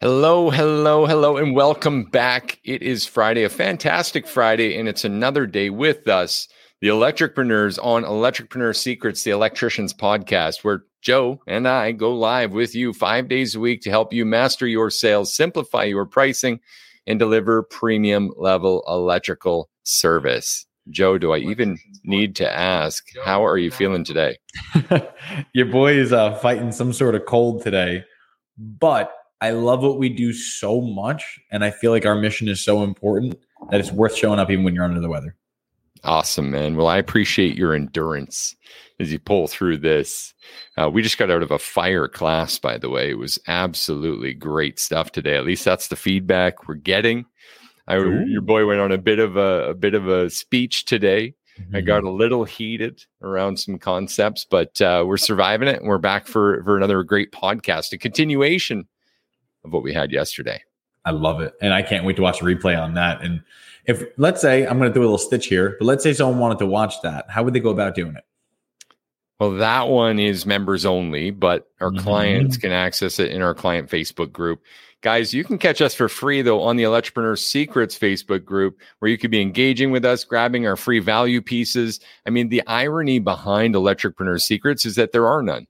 Hello, hello, hello, and welcome back. It is Friday, a fantastic Friday, and it's another day with us, the Electricpreneurs on Electricpreneur Secrets, the Electricians podcast, where Joe and I go live with you five days a week to help you master your sales, simplify your pricing, and deliver premium level electrical service. Joe, do I even need to ask, how are you feeling today? Your boy is uh, fighting some sort of cold today, but I love what we do so much. And I feel like our mission is so important that it's worth showing up even when you're under the weather. Awesome, man. Well, I appreciate your endurance as you pull through this. Uh, we just got out of a fire class, by the way. It was absolutely great stuff today. At least that's the feedback we're getting. I, your boy went on a bit of a, a bit of a speech today. Mm-hmm. I got a little heated around some concepts, but uh, we're surviving it, and we're back for for another great podcast, a continuation of what we had yesterday. I love it. And I can't wait to watch a replay on that. And if let's say I'm going to do a little stitch here, but let's say someone wanted to watch that, how would they go about doing it? Well, that one is members only, but our mm-hmm. clients can access it in our client Facebook group. Guys, you can catch us for free though on the Electricpreneur Secrets Facebook group where you could be engaging with us, grabbing our free value pieces. I mean, the irony behind Electricpreneur Secrets is that there are none.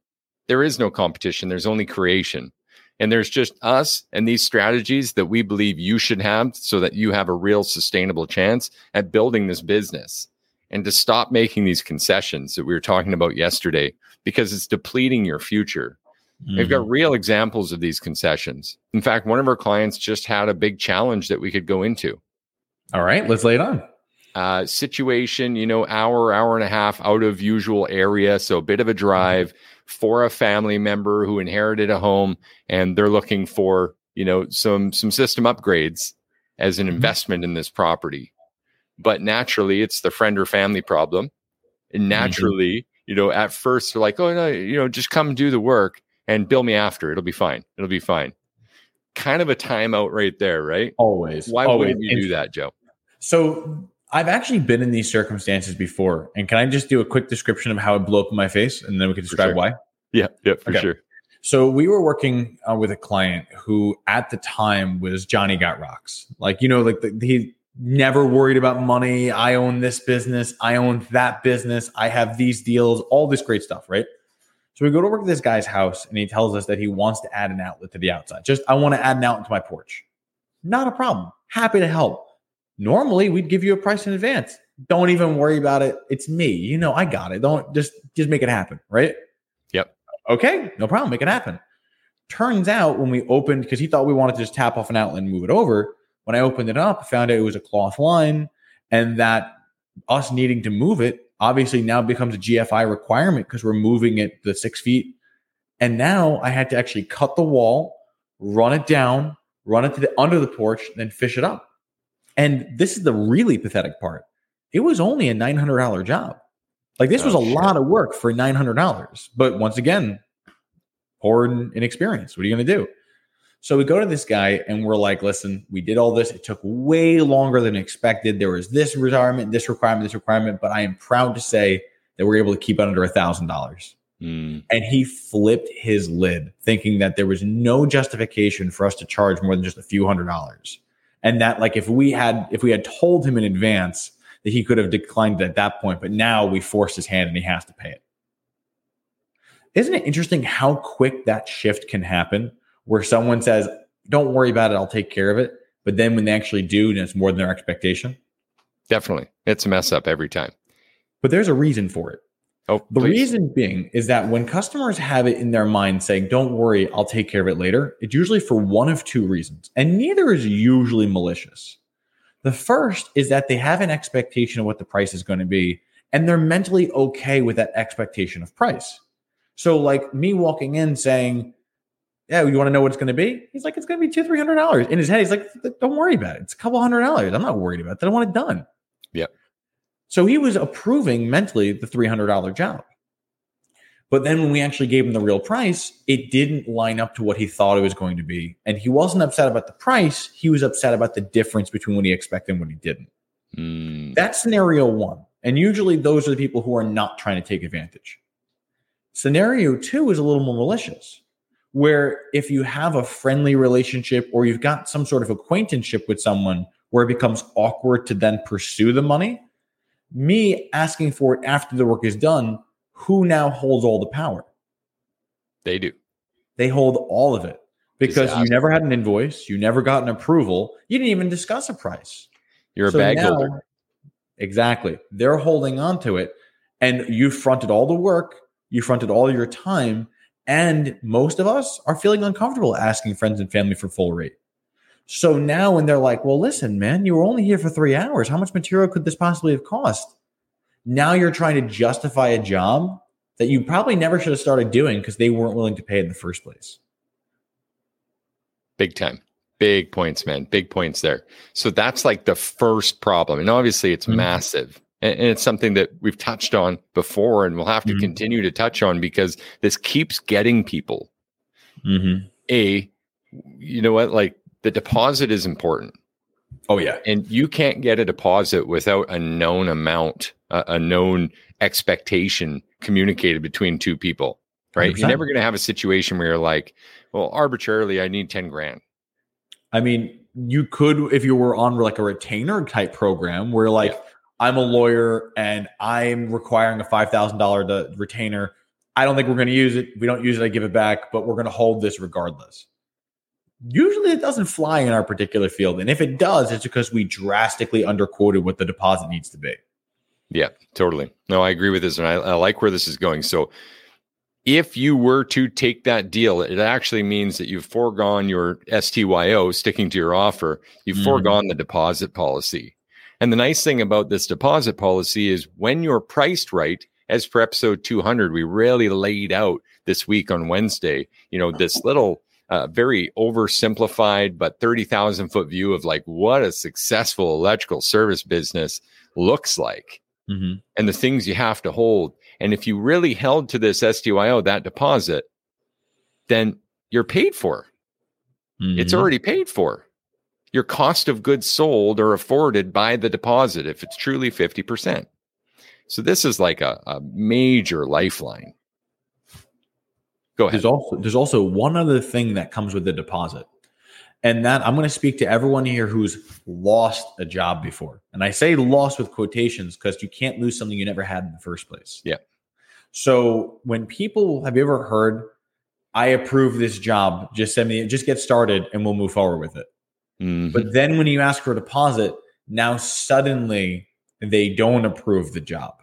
There is no competition, there's only creation. And there's just us and these strategies that we believe you should have so that you have a real sustainable chance at building this business and to stop making these concessions that we were talking about yesterday because it's depleting your future. Mm-hmm. We've got mm-hmm. real examples of these concessions. In fact, one of our clients just had a big challenge that we could go into. All right, let's lay it on. Uh, situation, you know, hour, hour and a half out of usual area. So a bit of a drive. Mm-hmm for a family member who inherited a home and they're looking for, you know, some some system upgrades as an mm-hmm. investment in this property. But naturally, it's the friend or family problem. And mm-hmm. naturally, mm-hmm. you know, at first they're like, "Oh no, you know, just come do the work and bill me after. It'll be fine. It'll be fine." Kind of a timeout right there, right? Always. Why always. wouldn't you do that, Joe? So I've actually been in these circumstances before. And can I just do a quick description of how it blew up in my face and then we can describe sure. why? Yeah, yeah, for okay. sure. So we were working uh, with a client who at the time was Johnny Got Rocks. Like, you know, like the, he never worried about money. I own this business. I own that business. I have these deals, all this great stuff, right? So we go to work at this guy's house and he tells us that he wants to add an outlet to the outside. Just, I want to add an outlet to my porch. Not a problem. Happy to help. Normally, we'd give you a price in advance. Don't even worry about it. It's me. You know, I got it. Don't just just make it happen, right? Yep. Okay, no problem. Make it happen. Turns out when we opened, because he thought we wanted to just tap off an outlet and move it over. When I opened it up, I found out it was a cloth line, and that us needing to move it obviously now becomes a GFI requirement because we're moving it the six feet. And now I had to actually cut the wall, run it down, run it to the under the porch, then fish it up. And this is the really pathetic part. It was only a $900 job. Like this oh, was a shit. lot of work for $900. But once again, poor inexperience. What are you going to do? So we go to this guy and we're like, listen, we did all this. It took way longer than expected. There was this requirement, this requirement, this requirement, but I am proud to say that we're able to keep it under a thousand dollars. Hmm. And he flipped his lid, thinking that there was no justification for us to charge more than just a few hundred dollars and that like if we had if we had told him in advance that he could have declined at that point but now we forced his hand and he has to pay it. Isn't it interesting how quick that shift can happen where someone says don't worry about it i'll take care of it but then when they actually do and it's more than their expectation? Definitely. It's a mess up every time. But there's a reason for it Oh, the please. reason being is that when customers have it in their mind saying, don't worry, I'll take care of it later, it's usually for one of two reasons, and neither is usually malicious. The first is that they have an expectation of what the price is going to be, and they're mentally okay with that expectation of price. So, like me walking in saying, yeah, you want to know what it's going to be? He's like, it's going to be two, three hundred dollars. In his head, he's like, don't worry about it. It's a couple hundred dollars. I'm not worried about that. I want it done. So he was approving mentally the $300 job. But then when we actually gave him the real price, it didn't line up to what he thought it was going to be. And he wasn't upset about the price. He was upset about the difference between what he expected and what he didn't. Mm. That's scenario one. And usually those are the people who are not trying to take advantage. Scenario two is a little more malicious, where if you have a friendly relationship or you've got some sort of acquaintanceship with someone where it becomes awkward to then pursue the money, me asking for it after the work is done, who now holds all the power? They do. They hold all of it because you never had an invoice, you never got an approval, you didn't even discuss a price. You're a So bag now- holder. Exactly. They're holding on to it. And you fronted all the work, you fronted all your time. And most of us are feeling uncomfortable asking friends and family for full rate. So now when they're like, well, listen, man, you were only here for three hours. How much material could this possibly have cost? Now you're trying to justify a job that you probably never should have started doing because they weren't willing to pay in the first place. Big time. Big points, man. Big points there. So that's like the first problem. And obviously it's Mhm. massive. And, and it's something that we've touched on before and we'll have to Mhm. continue to touch on because this keeps getting people. Mm-hmm. A, you know what? Like the deposit is important. Oh, yeah. And you can't get a deposit without a known amount, a, a known expectation communicated between two people, right? you are never going to have a situation where you're like, well, arbitrarily, I need 10 grand. I mean, you could if you were on like a retainer type program where like Yeah. I'm a lawyer and I'm requiring a five thousand dollar retainer. I don't think we're going to use it. If we don't use it, I give it back, but we're going to hold this regardless. Usually, it doesn't fly in our particular field, and if it does, it's because we drastically underquoted what the deposit needs to be. Yeah, totally. No, I agree with this, and I, I like where this is going. So, if you were to take that deal, it actually means that you've foregone your STYO, sticking to your offer. You've Mhm. foregone the deposit policy. And the nice thing about this deposit policy is when you're priced right, as per episode 200, we really laid out this week on Wednesday, you know, this little uh, very oversimplified but 30,000 foot view of like what a successful electrical service business looks like Mm-hmm. and the things you have to hold. And if you really held to this STYO, that deposit, then you're paid for. It's already paid for. Your cost of goods sold are afforded by the deposit if it's truly 50%. So this is like a, a major lifeline. Go ahead. There's also there's also one other thing that comes with the deposit. And that I'm going to speak to everyone here who's lost a job before. And I say lost with quotations because you can't lose something you never had in the first place. Yeah. So when people have you ever heard, I approve this job, just send me just get started and we'll move forward with it. Mhm. But then when you ask for a deposit, now suddenly they don't approve the job.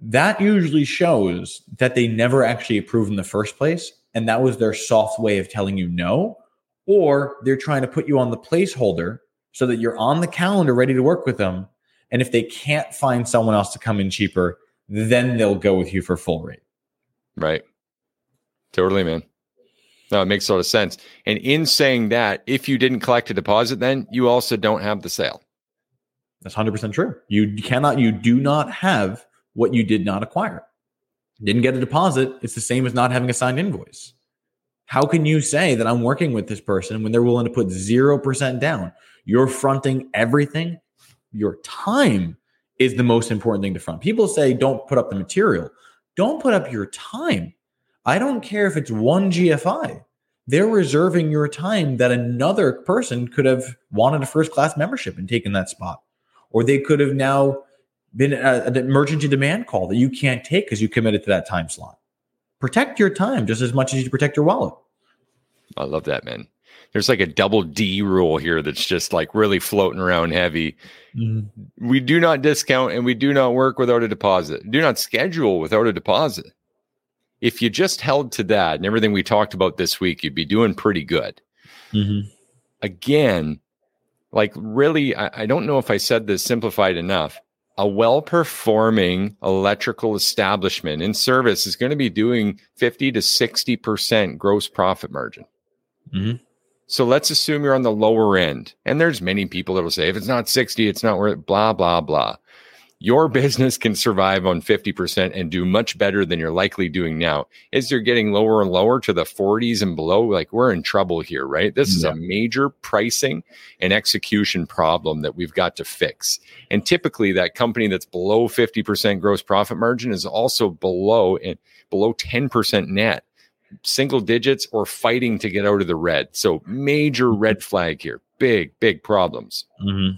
That usually shows that they never actually approved in the first place. And that was their soft way of telling you no, or they're trying to put you on the placeholder so that you're on the calendar ready to work with them. And if they can't find someone else to come in cheaper, then they'll go with you for full rate. Right. Totally, man. No, it makes a lot of sense. And in saying that, if you didn't collect a deposit, then you also don't have the sale. That's 100% true. You cannot, you do not have what you did not acquire. Didn't get a deposit. It's the same as not having a signed invoice. How can you say that I'm working with this person when they're willing to put 0% down? You're fronting everything. Your time is the most important thing to front. People say don't put up the material. Don't put up your time. I don't care if it's one GFI. They're reserving your time that another person could have wanted a first class membership and taken that spot. Or they could have now been a- an emergency demand call that you can't take because you committed to that time slot. Protect your time just as much as you protect your wallet. I love that, man. There's like a double D rule here that's just like really floating around heavy. We do not discount and we do not work without a deposit. Do not schedule without a deposit. If you just held to that and everything we talked about this week, you'd be doing pretty good. Mm-hmm. Again, like really, I, I don't know if I said this simplified enough. A well performing electrical establishment in service is going to be doing 50 to 60% gross profit margin. Mhm. So let's assume you're on the lower end. And there's many people that will say, if it's not 60, it's not worth blah, blah, blah. Your business can survive on 50% and do much better than you're likely doing now. As you're getting lower and lower to the 40s and below, like we're in trouble here, right? This is a major pricing and execution problem that we've got to fix. And typically that company that's below 50% gross profit margin is also below and below 10% net single digits or fighting to get out of the red. So major red flag here. Big, big problems. Mm-hmm.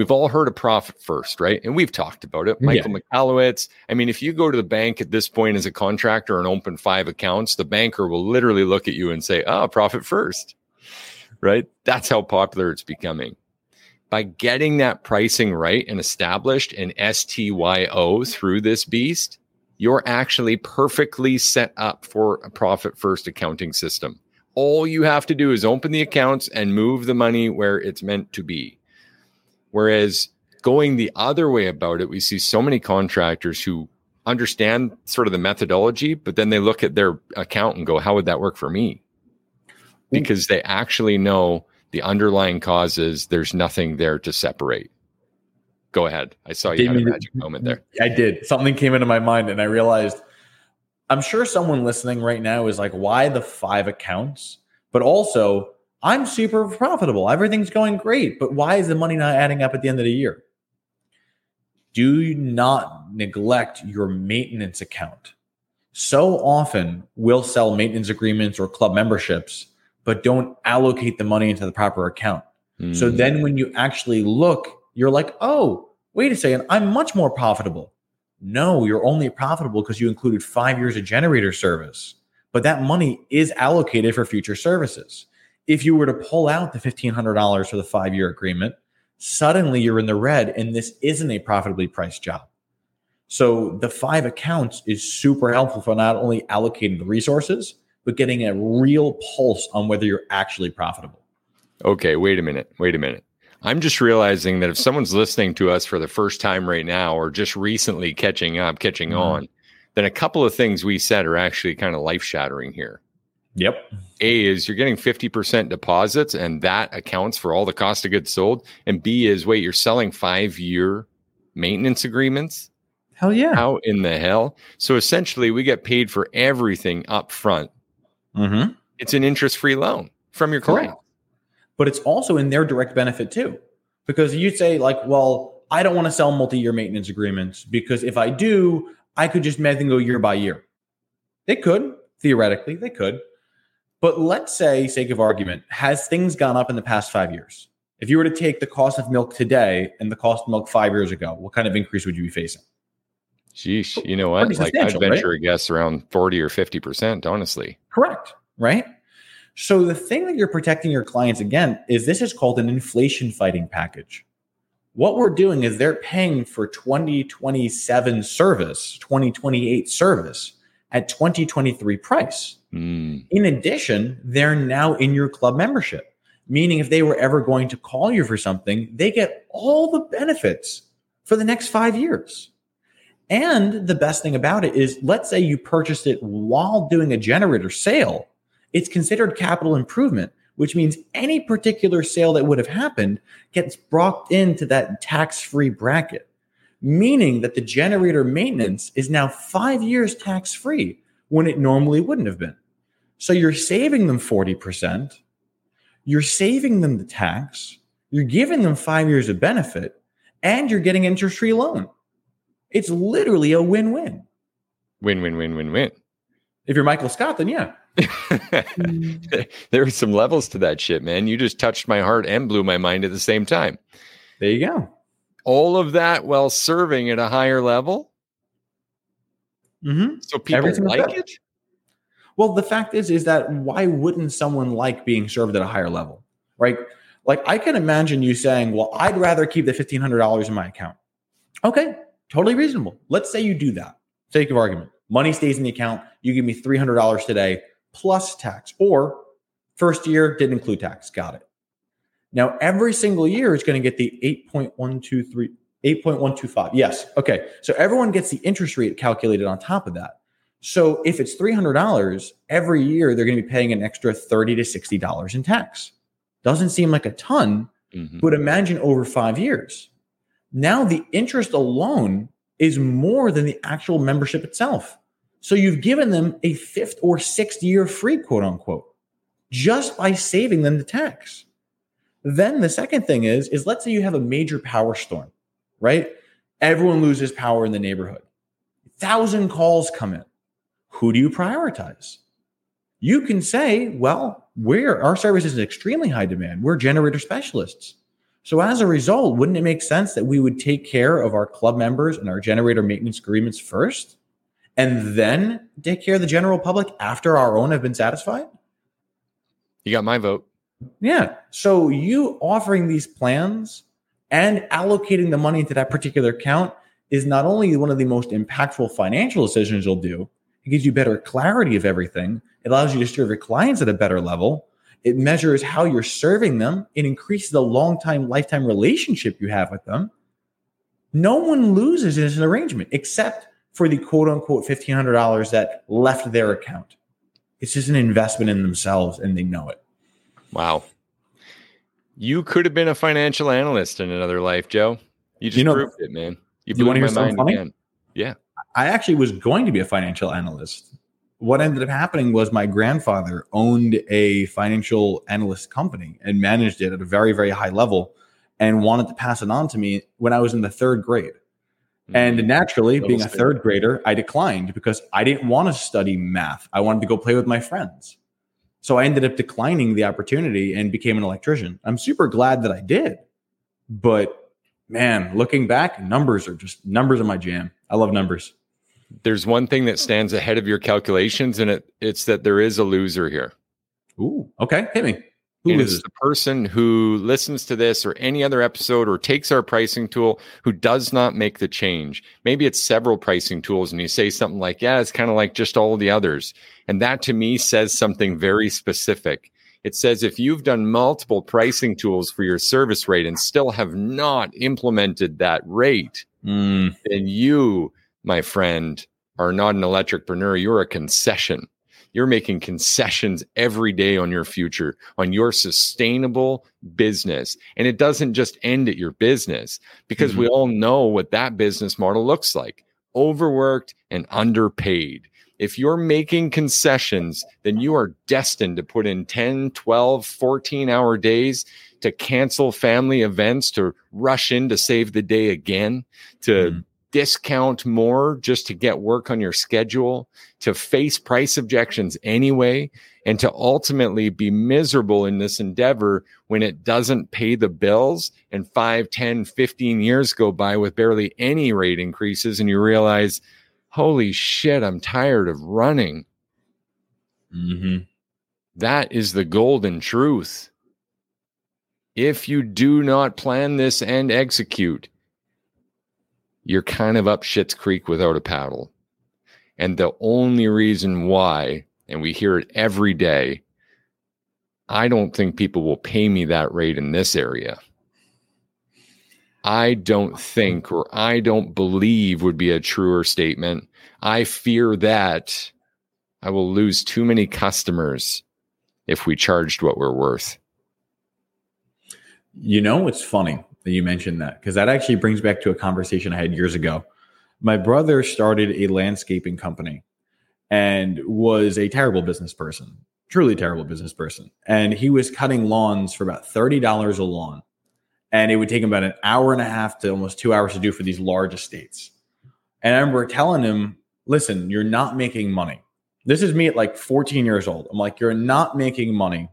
We've all heard of profit first, right? And we've talked about it. Michael yeah. Michalowicz. I mean, if you go to the bank at this point as a contractor and open five accounts, the banker will literally look at you and say, oh, profit first, right? That's how popular it's becoming. By getting that pricing right and established in STYO through this beast, you're actually perfectly set up for a profit first accounting system. All you have to do is open the accounts and move the money where it's meant to be. Whereas going the other way about it, we see so many contractors who understand sort of the methodology, but then they look at their account and go, how would that work for me? Because they actually know the underlying causes, there's nothing there to separate go ahead. I saw you had a magic moment there. I did. Something came into my mind and I realized I'm sure someone listening right now is like, why the five accounts? But also, I'm super profitable. Everything's going great. But why is the money not adding up at the end of the year? Do not neglect your maintenance account. So often we'll sell maintenance agreements or club memberships, but don't allocate the money into the proper account. Mm. So then when you actually look you're like, oh, wait a second, I'm much more profitable. No, you're only profitable because you included five years of generator service, but that money is allocated for future services. If you were to pull out the $1,500 for the five year agreement, suddenly you're in the red and this isn't a profitably priced job. So the five accounts is super helpful for not only allocating the resources, but getting a real pulse on whether you're actually profitable. Okay, wait a minute. Wait a minute. I'm just realizing that if someone's listening to us for the first time right now or just recently catching up, catching mm-hmm. on, then a couple of things we said are actually kind of life shattering here. Yep. A is you're getting 50% deposits and that accounts for all the cost of goods sold. And B is wait, you're selling five year maintenance agreements? Hell yeah. How in the hell? So essentially, we get paid for everything up front. Mm-hmm. It's an interest free loan from your client but it's also in their direct benefit too. Because you'd say, like, well, I don't want to sell multi year maintenance agreements because if I do, I could just make them go year by year. They could, theoretically, they could. But let's say, sake of argument, has things gone up in the past five years? If you were to take the cost of milk today and the cost of milk five years ago, what kind of increase would you be facing? Sheesh, you know what? Like I'd venture right? a guess around 40 or 50%, honestly. Correct. Right. So the thing that you're protecting your clients again is this is called an inflation fighting package. What we're doing is they're paying for 2027 service, 2028 service at 2023 price. Mm. In addition, they're now in your club membership, meaning if they were ever going to call you for something, they get all the benefits for the next 5 years. And the best thing about it is let's say you purchased it while doing a generator sale it's considered capital improvement, which means any particular sale that would have happened gets brought into that tax free bracket, meaning that the generator maintenance is now five years tax free when it normally wouldn't have been. So you're saving them 40%, you're saving them the tax, you're giving them five years of benefit, and you're getting interest free loan. It's literally a win win. Win, win, win, win, win. If you're Michael Scott, then yeah. there are some levels to that shit, man. You just touched my heart and blew my mind at the same time. There you go. All of that while serving at a higher level. Mm-hmm. So people Everything like it. Well, the fact is, is that why wouldn't someone like being served at a higher level, right? Like I can imagine you saying, "Well, I'd rather keep the fifteen hundred dollars in my account." Okay, totally reasonable. Let's say you do that. Sake of argument, money stays in the account. You give me three hundred dollars today plus tax, or first year didn't include tax. Got it. Now, every single year is going to get the 8.123, 8.125. Yes. Okay. So everyone gets the interest rate calculated on top of that. So if it's $300, every year they're going to be paying an extra 30 to $60 in tax. Doesn't seem like a ton, mm-hmm. but imagine over five years. Now the interest alone is more than the actual membership itself. So you've given them a fifth or sixth year free, quote unquote, just by saving them the tax. Then the second thing is, is let's say you have a major power storm, right? Everyone loses power in the neighborhood. Thousand calls come in. Who do you prioritize? you can say, well, we're our service is in extremely high demand. We're generator specialists. So as a result, wouldn't it make sense that we would take care of our club members and our generator maintenance agreements first and then take care of the general public after our own have been satisfied? You got my vote. Yeah. So you offering these plans and allocating the money into that particular account is not only one of the most impactful financial decisions you'll do, it gives you better clarity of everything. It allows you to serve your clients at a better level. It measures how you're serving them. It increases the long time, lifetime relationship you have with them. No one loses in this arrangement except for the quote unquote $1,500 that left their account. It's just an investment in themselves and they know it. Wow. You could have been a financial analyst in another life, Joe. You just you know, proved it, man. You, you want to hear something funny? Again. Yeah. I actually was going to be a financial analyst. What ended up happening was my grandfather owned a financial analyst company and managed it at a very, very high level and wanted to pass it on to me when I was in the third grade. And hmm. naturally, being a third grader, I declined because I didn't want to study math. I wanted to go play with my friends. So I ended up declining the opportunity and became an electrician. I'm super glad that I did. But man, looking back, numbers are just numbers are my jam. I love numbers. There's one thing that stands ahead of your calculations, and it, it's that there is a loser here. Ooh, okay. Hit me. Who and it's the person who listens to this or any other episode or takes our pricing tool who does not make the change. Maybe it's several pricing tools and you say something like, yeah, it's kind of like just all the others. And that to me says something very specific. It says if you've done multiple pricing tools for your service rate and still have not implemented that rate, mm. then you, my friend, are not an electricpreneur. You're a concession. You're making concessions every day on your future, on your sustainable business. And it doesn't just end at your business because mm-hmm. we all know what that business model looks like overworked and underpaid. If you're making concessions, then you are destined to put in 10, 12, 14 hour days to cancel family events, to rush in to save the day again, to mm discount more just to get work on your schedule, to face price objections anyway, and to ultimately be miserable in this endeavor when it doesn't pay the bills and 5, 10, 15 years go by with barely any rate increases and you realize, holy shit, I'm tired of running. Mm-hmm. That is the golden truth. If you do not plan this and execute, you're kind of up shit's creek without a paddle. And the only reason why, and we hear it every day, I don't think people will pay me that rate in this area. I don't think or I don't believe would be a truer statement. I fear that I will lose too many customers if we charged what we're worth. You know, it's funny that you mentioned that because that actually brings back to a conversation I had years ago. My brother started a landscaping company and was a terrible business person, truly terrible business person. And he was cutting lawns for about $30 a lawn. And it would take him about an hour and a half to almost two hours to do for these large estates. And I remember telling him, listen, you're not making money. This is me at like 14 years old. I'm like, you're not making money.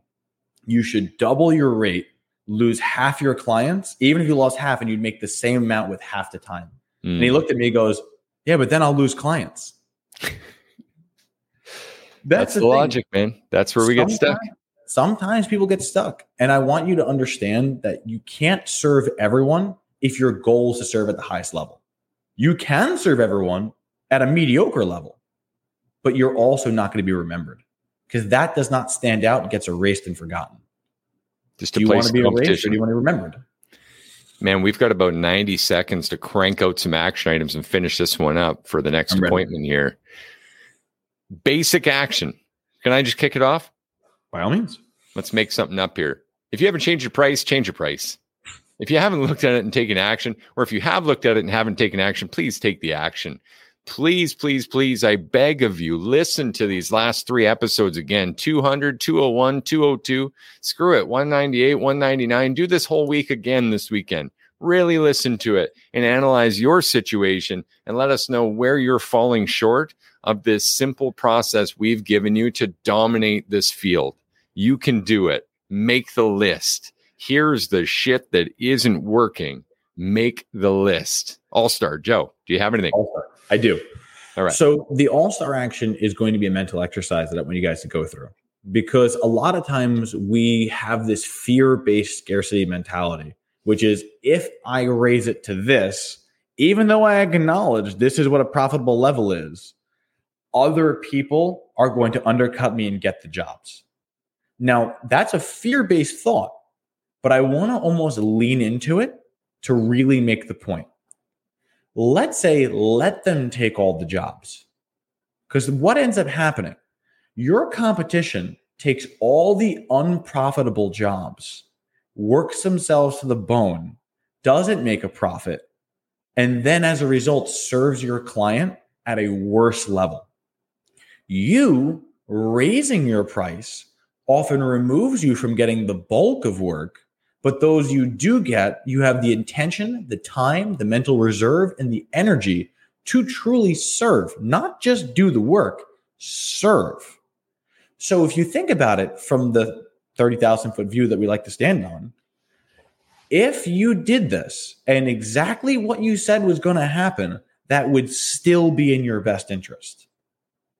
You should double your rate lose half your clients, even if you lost half and you'd make the same amount with half the time. Mm. And he mm. looked at me, goes, Yeah, but then I'll lose clients. That's, That's the, the logic, man. That's where we get stuck. Sometimes people get stuck. And I want you to understand that you can't serve everyone if your goal is to serve at the highest level. You can serve everyone at a mediocre level, but you're also not going to be remembered because that does not stand out and gets erased and forgotten. Just to do you want to be erased or do you want to be remembered? Man, we've got about 90 seconds to crank out some action items and finish this one up for the next I'm appointment ready. here. Basic action. Can I just kick it off? By all means. Let's make something up here. If you haven't changed your price, change your price. If you haven't looked at it and taken action, or if you have looked at it and haven't taken action, please take the action please, please, please, I beg of you, listen to these last three episodes again 200, 201, 202. Screw it, 198, 199. Do this whole week again this weekend. really listen to it and analyze your situation and let us know where you're falling short of this simple process we've given you to dominate this field. You can do it. Make the list. Here's the shit that isn't working. Make the list. All star, Joe, do you have anything? All-star. I do. All right. So the all star action is going to be a mental exercise that I want you guys to go through because a lot of times we have this fear based scarcity mentality, which is if I raise it to this, even though I acknowledge this is what a profitable level is, other people are going to undercut me and get the jobs. Now, that's a fear based thought, but I want to almost lean into it to really make the point. Let's say, let them take all the jobs. Because what ends up happening? Your competition takes all the unprofitable jobs, works themselves to the bone, doesn't make a profit, and then as a result serves your client at a worse level. You raising your price often removes you from getting the bulk of work, but those you do get, you have the intention, the time, the mental reserve, and the energy to truly serve, not just do the work, serve. So if you think about it from the 30,000 foot view that we like to stand on, if you did this and exactly what you said was going to happen, that would still be in your best interest.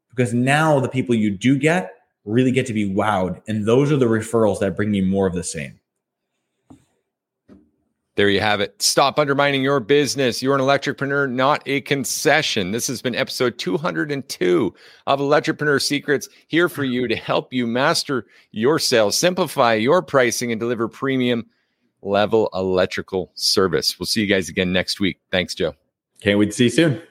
Because now the people you do get really get to be wowed. And those are the referrals that bring you more of the same. There you have it. Stop undermining your business. You're an electricpreneur, not a concession. This has been episode 202 of Electricpreneur Secrets, here for you to help you master your sales, simplify your pricing, and deliver premium level electrical service. We'll see you guys again next week. Thanks, Joe. Can't wait to see you soon.